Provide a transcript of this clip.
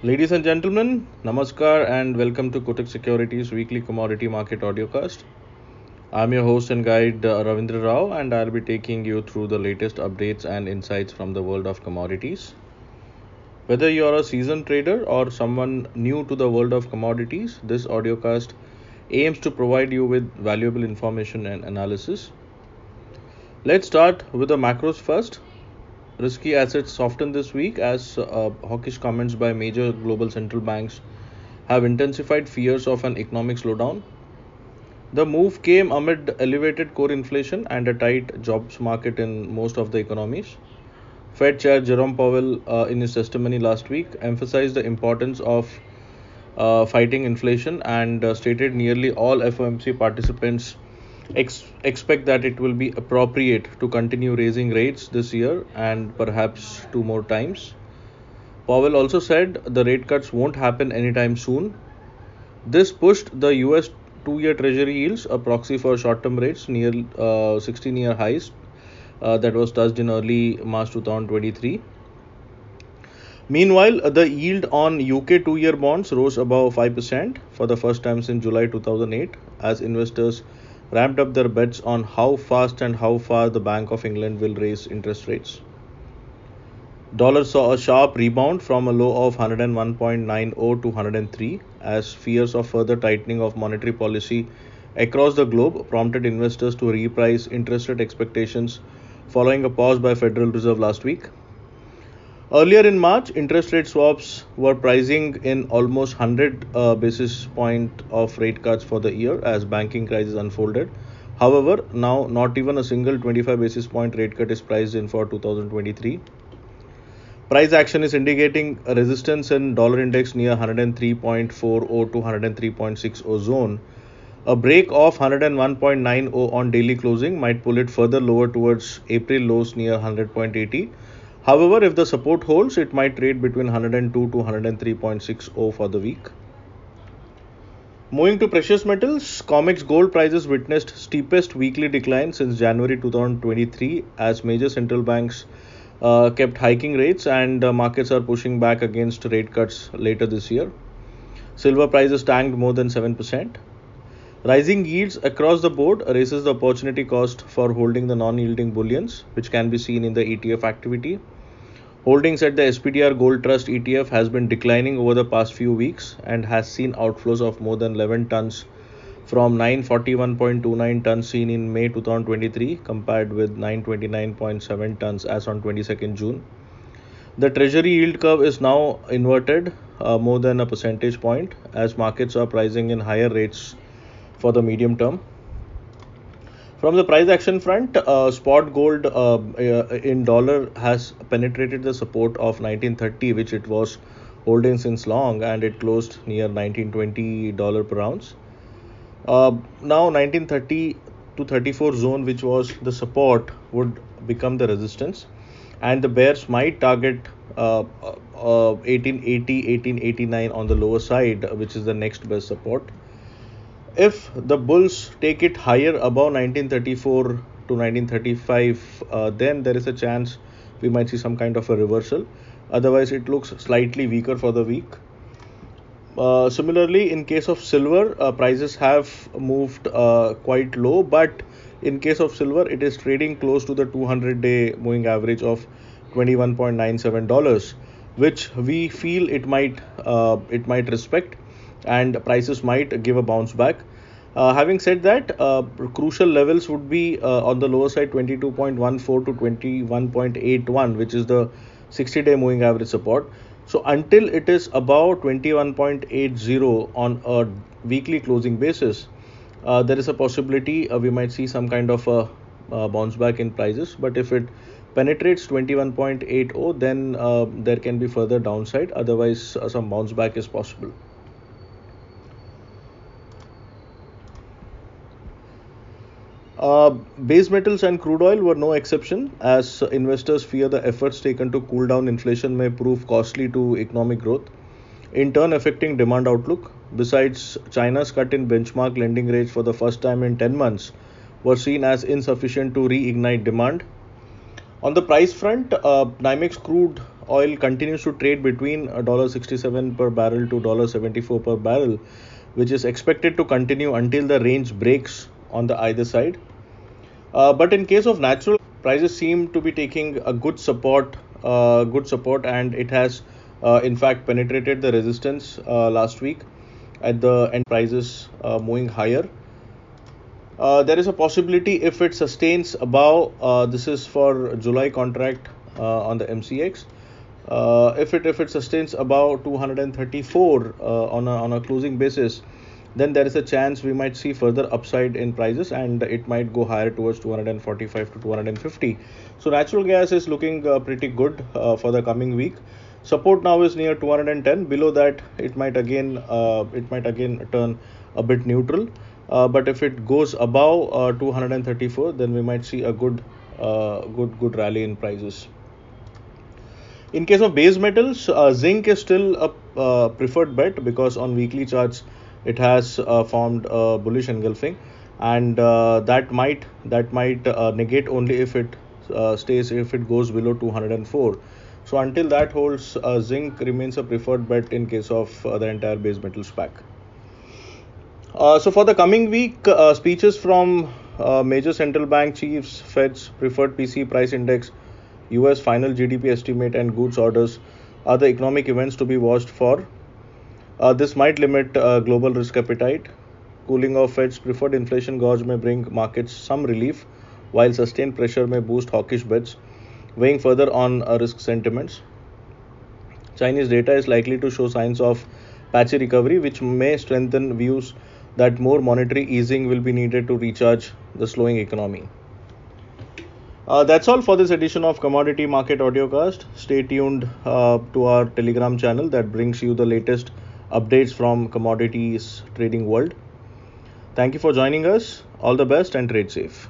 Ladies and gentlemen, namaskar and welcome to Kotak Securities weekly commodity market audiocast. I'm your host and guide uh, Ravindra Rao and I'll be taking you through the latest updates and insights from the world of commodities. Whether you're a seasoned trader or someone new to the world of commodities, this audiocast aims to provide you with valuable information and analysis. Let's start with the macros first. Risky assets softened this week as uh, hawkish comments by major global central banks have intensified fears of an economic slowdown. The move came amid elevated core inflation and a tight jobs market in most of the economies. Fed Chair Jerome Powell, uh, in his testimony last week, emphasized the importance of uh, fighting inflation and uh, stated nearly all FOMC participants ex- expect that it will be appropriate to continue raising rates this year and perhaps two more times. Powell also said the rate cuts won't happen anytime soon. This pushed the US two year treasury yields, a proxy for short term rates, near 16 year highs uh, that was touched in early March 2023. Meanwhile, the yield on UK two year bonds rose above 5% for the first time since July 2008 as investors ramped up their bets on how fast and how far the Bank of England will raise interest rates. Dollar saw a sharp rebound from a low of 101.90 to 103 as fears of further tightening of monetary policy across the globe prompted investors to reprice interest rate expectations following a pause by Federal Reserve last week. Earlier in March, interest rate swaps were pricing in almost 100 uh, basis point of rate cuts for the year as banking crisis unfolded. However, now not even a single 25 basis point rate cut is priced in for 2023. Price action is indicating a resistance in dollar index near 103.40 to 103.60 zone. A break of 101.90 on daily closing might pull it further lower towards April lows near 100.80 However, if the support holds, it might trade between 102 to 103.60 for the week. Moving to precious metals, COMEX gold prices witnessed steepest weekly decline since January 2023 as major central banks uh, kept hiking rates and uh, markets are pushing back against rate cuts later this year. Silver prices tanked more than 7%. Rising yields across the board raises the opportunity cost for holding the non-yielding bullions, which can be seen in the ETF activity. Holdings at the SPDR Gold Trust ETF has been declining over the past few weeks and has seen outflows of more than 11 tons from 941.29 tons seen in May 2023 compared with 929.7 tons as on 22nd June. The treasury yield curve is now inverted uh, more than a percentage point as markets are pricing in higher rates for the medium term. From the price action front, uh, spot gold uh, uh, in dollar has penetrated the support of 1930, which it was holding since long, and it closed near 1920 dollar per ounce. Uh, now 1930 to 34 zone, which was the support, would become the resistance, and the bears might target uh, 1880, uh, 1889 on the lower side, which is the next best support if the Bulls take it higher above 1934 to 1935, uh, then there is a chance we might see some kind of a reversal. Otherwise, it looks slightly weaker for the week. Uh, similarly, in case of silver, uh, prices have moved uh, quite low, but in case of silver, it is trading close to the 200 day moving average of $21.97, which we feel it might uh, it might respect and prices might give a bounce back. Uh, having said that, uh, crucial levels would be uh, on the lower side 22.14 to 21.81, which is the 60 day moving average support. So, until it is above 21.80 on a weekly closing basis, uh, there is a possibility uh, we might see some kind of a uh, bounce back in prices. But if it penetrates 21.80, then there can be further downside, otherwise, some bounce back is possible. Uh, base metals and crude oil were no exception, as investors fear the efforts taken to cool down inflation may prove costly to economic growth, in turn affecting demand outlook. Besides, China's cut in benchmark lending rates for the first time in 10 months were seen as insufficient to reignite demand. On the price front, uh, NYMEX crude oil continues to trade between $1.67 per barrel to $1.74 per barrel, which is expected to continue until the range breaks on the either side. Uh, but in case of natural, prices seem to be taking a good support, uh, good support, and it has uh, in fact penetrated the resistance last week at the end prices moving higher. Uh, there is a possibility if it sustains above uh, this is for July contract uh, on the MCX if it if it sustains above 234 uh, on a on a closing basis then there is a chance we might see further upside in prices and it might go higher towards 245 to 250 so natural gas is looking uh, pretty good for the coming week. Support now is near 210 below that it might again it might again turn a bit neutral. Uh, but if it goes above uh, 234 then we might see a good uh, good good rally in prices. In case of base metals uh, zinc is still a uh, preferred bet because on weekly charts it has uh, formed a bullish engulfing and that might that might negate only if it stays if it goes below 204 so until that holds zinc remains a preferred bet in case of the entire base metals pack uh, so for the coming week, uh, speeches from uh, major central bank chiefs, Fed's preferred PCE price index, US final GDP estimate, and goods orders are the economic events to be watched for. Uh, this might limit uh, global risk appetite. Cooling of Fed's preferred inflation gauge may bring markets some relief, while sustained pressure may boost hawkish bets, weighing further on risk sentiments. Chinese data is likely to show signs of patchy recovery, which may strengthen views that more monetary easing will be needed to recharge the slowing economy. Uh, that's all for this edition of Commodity Market Audiocast. Stay tuned uh, to our Telegram channel that brings you the latest updates from commodities trading world. Thank you for joining us. All the best and trade safe.